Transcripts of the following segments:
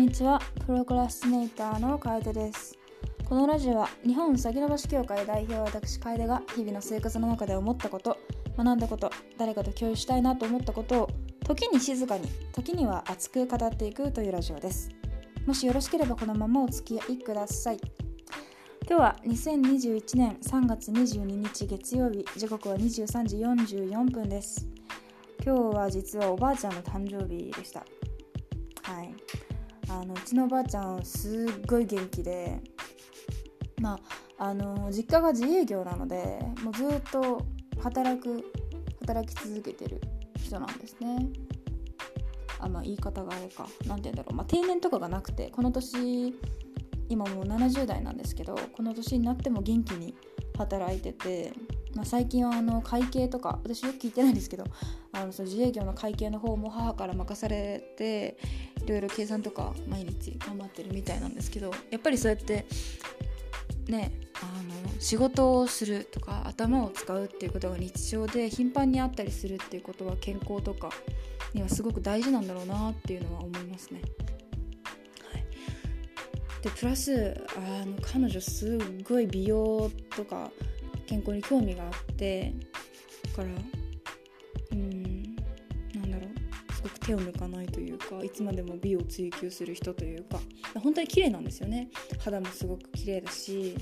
にちは。プロクラスネーターの楓です。このラジオは日本先延ばし協会代表私楓が日々の生活の中で思ったこと学んだこと誰かと共有したいなと思ったことを時に静かに時には熱く語っていくというラジオです。もしよろしければこのままお付き合いください。今日は2021年3月22日月曜日時刻は23時44分です。今日は実はおばあちゃんの誕生日でした。はい。あのうちのおばあちゃんすっごい元気でまああの実家が自営業なのでもうずっと働く働き続けてる人なんですね。あまあ言い方があれか。何て言うんだろう、まあ、定年とかがなくてこの年今もう70代なんですけどこの年になっても元気に働いててまあ、最近はあの会計とか私よく聞いてないんですけどあのその自営業の会計の方も母から任されていろいろ計算とか毎日頑張ってるみたいなんですけどやっぱりそうやってねあの仕事をするとか頭を使うっていうことが日常で頻繁にあったりするっていうことは健康とかにはすごく大事なんだろうなっていうのは思いますね。はい、でプラスあの彼女すっごい美容とか健康に興味があってだから手を抜かないというかいつまでも美を追求する人というか本当に綺麗なんですよね。肌もすごく綺麗だし、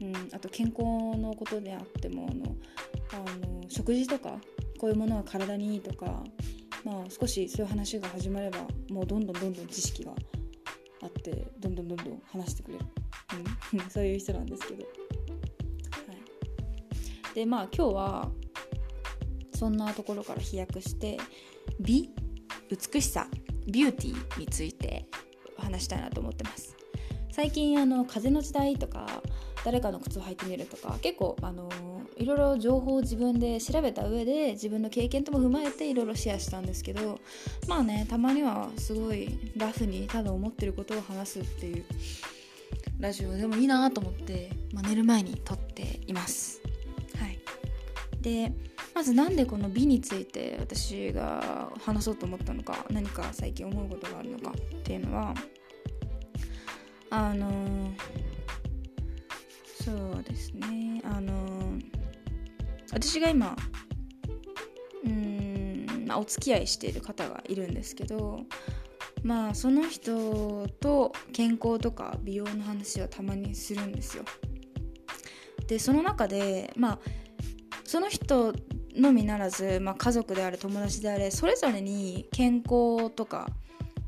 うん、あと健康のことであってもあのあの食事とかこういうものは体にいいとかまあ少しそういう話が始まればもうどんどんどんどん知識があってどんどんどんどん話してくれる、うん、そういう人なんですけど。はい。でまあ今日はそんなところから飛躍して美美しさビューティーについてお話したいなと思ってます。最近あの風の時代とか誰かの靴を履いてみるとか結構あのいろいろ情報を自分で調べた上で自分の経験とも踏まえていろいろシェアしたんですけどまあねたまにはすごいラフにただ思ってることを話すっていうラジオでもいいなと思って、まあ、寝る前に撮っています。はい。でまず何でこの美について私が話そうと思ったのか何か最近思うことがあるのかっていうのはあのそうですね。あの私が今うんまあお付き合いしている方がいるんですけどまあその人と健康とか美容の話はたまにするんですよ。でその中でまあその人のみならず、まあ、家族であれ友達であれそれぞれに健康とか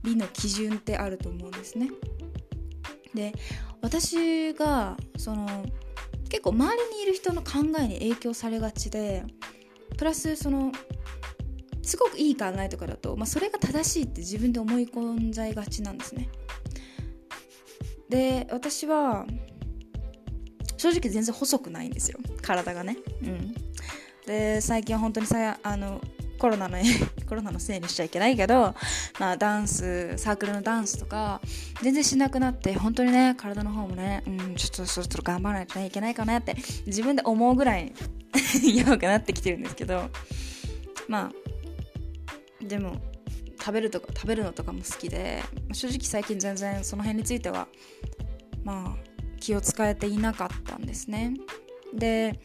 美の基準ってあると思うんですね。で私がその結構周りにいる人の考えに影響されがちでプラスそのすごくいい考えとかだと、まあ、それが正しいって自分で思い込んじゃいがちなんですね。で私は正直全然細くないんですよ体がね。うんで最近は本当にさあのコロナの コロナのせいにしちゃいけないけど、まあ、ダンスサークルのダンスとか全然しなくなって本当にね体の方もね、うん、ちょっとそろそろ頑張らないと、いけないかなって自分で思うぐらい 弱くなってきてるんですけどまあでも食べるとか食べるのとかも好きで正直最近全然その辺についてはまあ気を使えていなかったんですね。で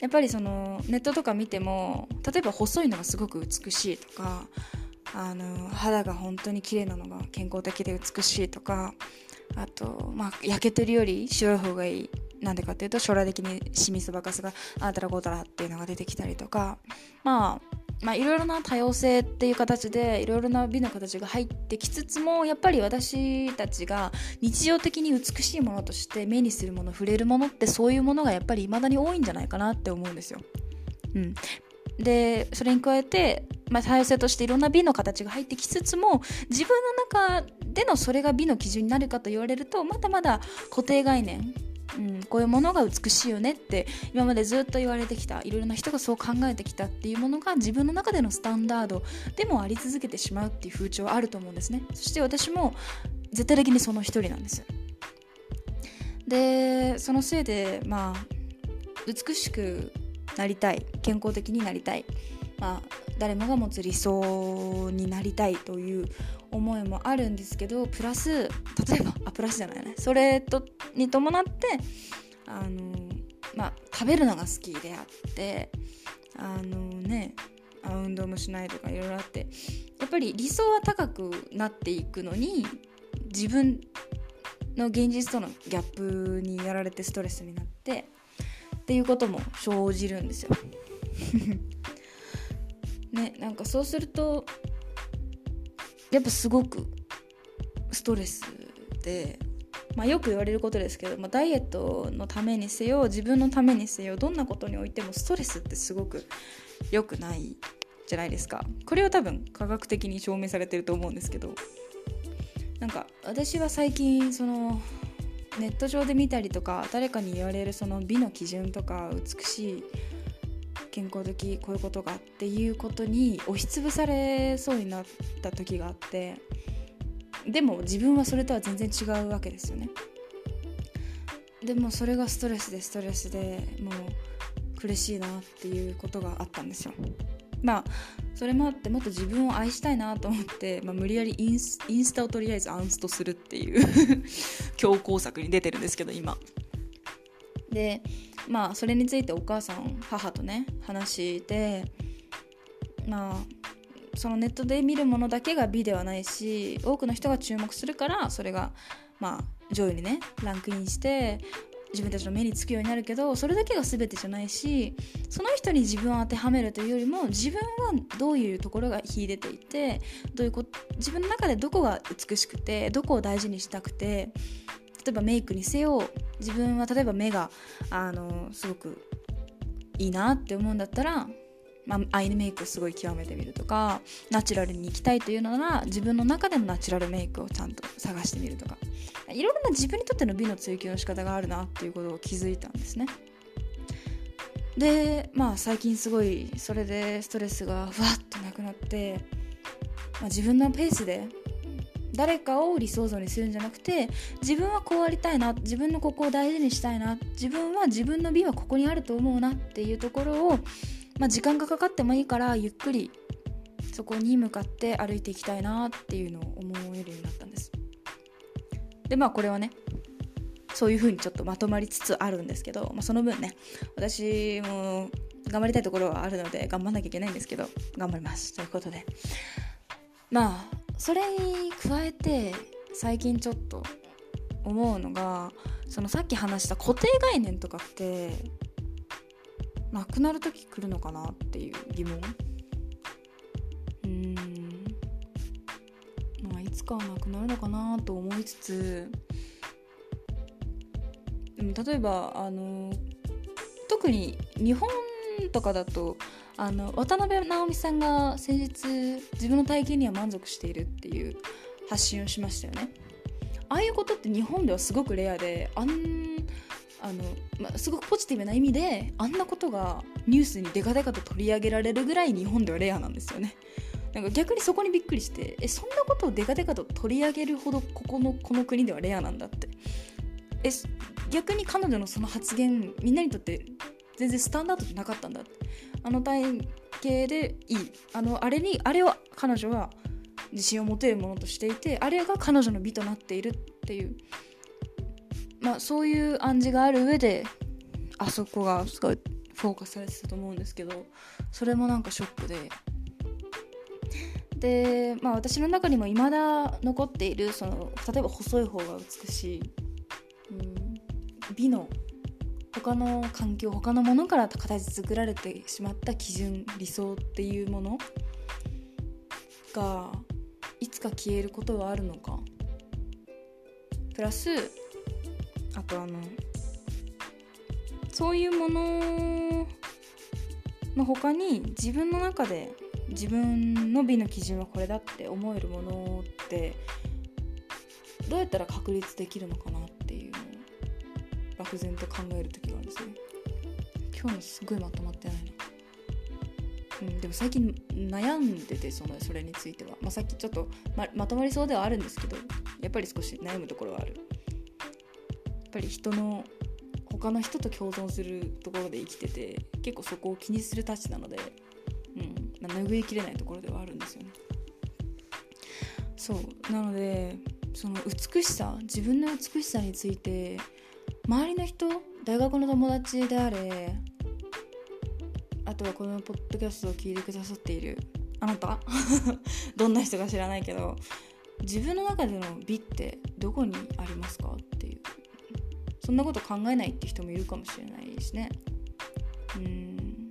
やっぱりそのネットとか見ても例えば細いのがすごく美しいとかあの肌が本当に綺麗なのが健康的で美しいとかあと、まあ、焼けてるより白い方がいい。なんでかっていうと将来的にシミそばかすがあたらこうたらっていうのが出てきたりとかまあまあ、いろいろな多様性っていう形でいろいろな美の形が入ってきつつもやっぱり私たちが日常的に美しいものとして目にするもの触れるものってそういうものがやっぱり未だに多いんじゃないかなって思うんですよ。うん、でそれに加えて、まあ、多様性としていろんな美の形が入ってきつつも自分の中でのそれが美の基準になるかと言われるとまだまだ固定概念うん、こういうものが美しいよねって今までずっと言われてきたいろいろな人がそう考えてきたっていうものが自分の中でのスタンダードでもあり続けてしまうっていう風潮はあると思うんですね。そして私も絶対的にその一人なんですでそのせいでまあ美しくなりたい健康的になりたいまあ誰もが持つ理想になりたいという思いもあるんですけどプラス例えばプラスじゃないねそれとに伴ってあのまあ食べるのが好きであってあのね運動もしないとかいろいろあってやっぱり理想は高くなっていくのに自分の現実とのギャップにやられてストレスになってっていうことも生じるんですよ。ねなんかそうするとやっぱすごくストレス、まあ、よく言われることですけど、まあ、ダイエットのためにせよ自分のためにせよどんなことにおいてもストレスってすごく良くないじゃないですか。これは多分科学的に証明されてると思うんですけど。なんか私は最近そのネット上で見たりとか誰かに言われるその美の基準とか美しい健康的こういうことがっていうことに押しつぶされそうになった時があって。でも自分はそれとは全然違うわけですよね。でもそれがストレスでストレスでもう苦しいなっていうことがあったんですよ。まあそれもあってもっと自分を愛したいなと思って、まあ、無理やりインスインスタをとりあえずアンストするっていう 強行策に出てるんですけど今。でまあそれについてお母さん母とね話してまあそのネットで見るものだけが美ではないし多くの人が注目するからそれがまあ上位にねランクインして自分たちの目につくようになるけどそれだけが全てじゃないしその人に自分を当てはめるというよりも自分はどういうところが秀でていてどういうこ自分の中でどこが美しくてどこを大事にしたくて例えばメイクにせよ自分は例えば目があのすごくいいなって思うんだったらま、アイメイクをすごい極めてみるとかナチュラルに行きたいというのなら自分の中でのナチュラルメイクをちゃんと探してみるとか。いろいろな自分にとっての美の追求の仕方があるなっていうことを気づいたんですね。でまあ最近すごいそれでストレスがふわっとなくなって、まあ、自分のペースで誰かを理想像にするんじゃなくて自分はこうありたいな自分のここを大事にしたいな自分は自分の美はここにあると思うなっていうところをまあ、時間がかかってもいいからゆっくりそこに向かって歩いていきたいなっていうのを思えるようになったんです。でまあこれはねそういう風にちょっとまとまりつつあるんですけど、まあ、その分ね私も頑張りたいところはあるので頑張んなきゃいけないんですけど頑張りますということで。まあそれに加えて最近ちょっと思うのがそのさっき話した固定概念とかってなくなる時来るのかなっていう疑問。うん。まあいつかはなくなるのかなと思いつつ。でも例えばあの特に日本とかだとあの渡辺直美さんが先日自分の体型には満足しているっていう発信をしましたよね。ああいうことって日本ではすごくレアであんあの、まあ、すごくポジティブな意味であんなことがニュースにデカデカと取り上げられるぐらい日本ではレアなんですよね。なんか逆にそこにびっくりしてえそんなことをデカデカと取り上げるほどここのこの国ではレアなんだって。え逆に彼女のその発言みんなにとって全然スタンダードじゃなかったんだあの体型でいい。あのあれにあれを彼女は自信を持てるものとしていてあれが彼女の美となっているっていう。まあ、そういう暗示がある上であそこがすごいフォーカスされてたと思うんですけどそれもなんかショックで。で、まあ、私の中にも未だ残っているその例えば細い方が美しい、うん、美の他の環境他のものから形作られてしまった基準理想っていうもの。がいつか消えることはあるのか。プラスあとあのそういうものの他に自分の中で自分の美の基準はこれだって思えるものってどうやったら確立できるのかなっていうのを漠然と考える時があるんですね今日のすごいまとまってないな。うん、でも最近悩んでてそのそれについては、まあ、さっきちょっとままとまりそうではあるんですけどやっぱり少し悩むところはあるっぱり人の他の人と共存するところで生きてて結構そこを気にするたちなので、うんまあ、拭いきれないところではあるんですよね。そう。なのでその美しさ自分の美しさについて周りの人大学の友達であれあとはこのポッドキャストを聞いてくださっているあなた？どんな人か知らないけど自分の中での美ってどこにありますか？そんなこと考えないって人もいるかもしれないですね。うん。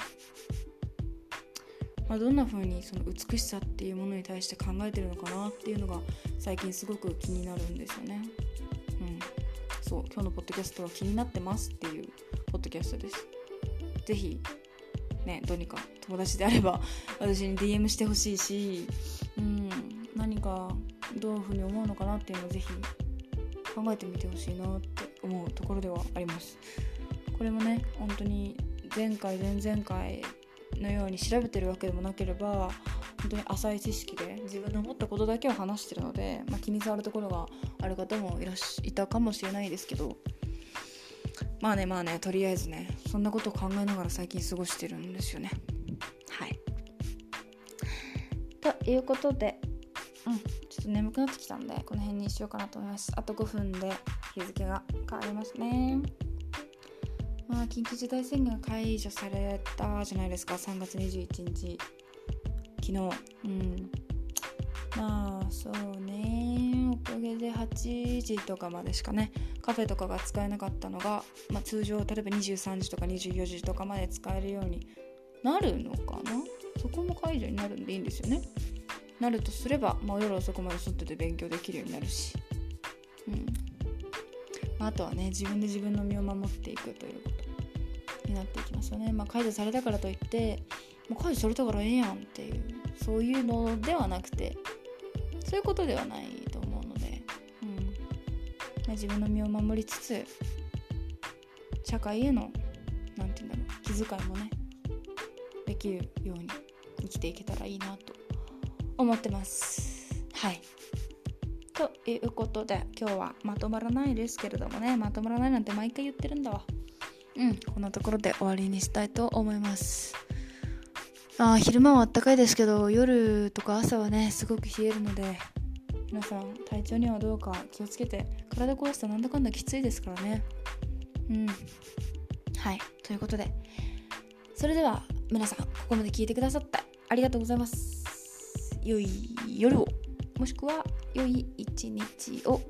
まあ、どんな風にその美しさっていうものに対して考えてるのかなっていうのが最近すごく気になるんですよね。うん、そう。今日のポッドキャストは気になってますっていうポッドキャストです。ぜひねどうにか友達であれば 私に DM してほしいし、うん、何かどういうふうに思うのかなっていうのをぜひ考えてみてほしいなって思うところではあります。これもね本当に前回前々回のように調べてるわけでもなければ本当に浅い知識で自分の思ったことだけを話してるので、まあ、気に障るところがある方もいらっしいたかもしれないですけどまあねまあねとりあえずねそんなことを考えながら最近過ごしてるんですよね。はい。ということでうん。ちょっと眠くなってきたんでこの辺にしようかなと思います。あと5分で日付が変わりますね。まあ、緊急事態宣言が解除されたじゃないですか。3月21日。昨日。うん。まあそうね。おかげで8時とかまでしかねカフェとかが使えなかったのが、まあ、通常例えば23時とか24時とかまで使えるようになるのかな。そこも解除になるんでいいんですよね。なるとすれば、まあ、夜遅くまで外で勉強できるようになるし。うん。まあとはね自分で自分の身を守っていくということになっていきますよね。まあ、解除されたからといってもう解除されたからええやんっていうそういうのではなくてそういうことではないと思うので、うん。まあ、自分の身を守りつつ社会への何て言うんだろう気遣いもねできるように生きていけたらいいなと思ってます。はい。ということで今日はまとまらないですけれどもね。まとまらないなんて毎回言ってるんだわ。うんこんなところで終わりにしたいと思います。あ昼間はあったかいですけど夜とか朝はねすごく冷えるので皆さん体調にはどうか気をつけて体壊すとなんだかんだきついですからね。うん。はい。ということでそれでは皆さんここまで聞いてくださってありがとうございます。良い夜をもしくは良い一日を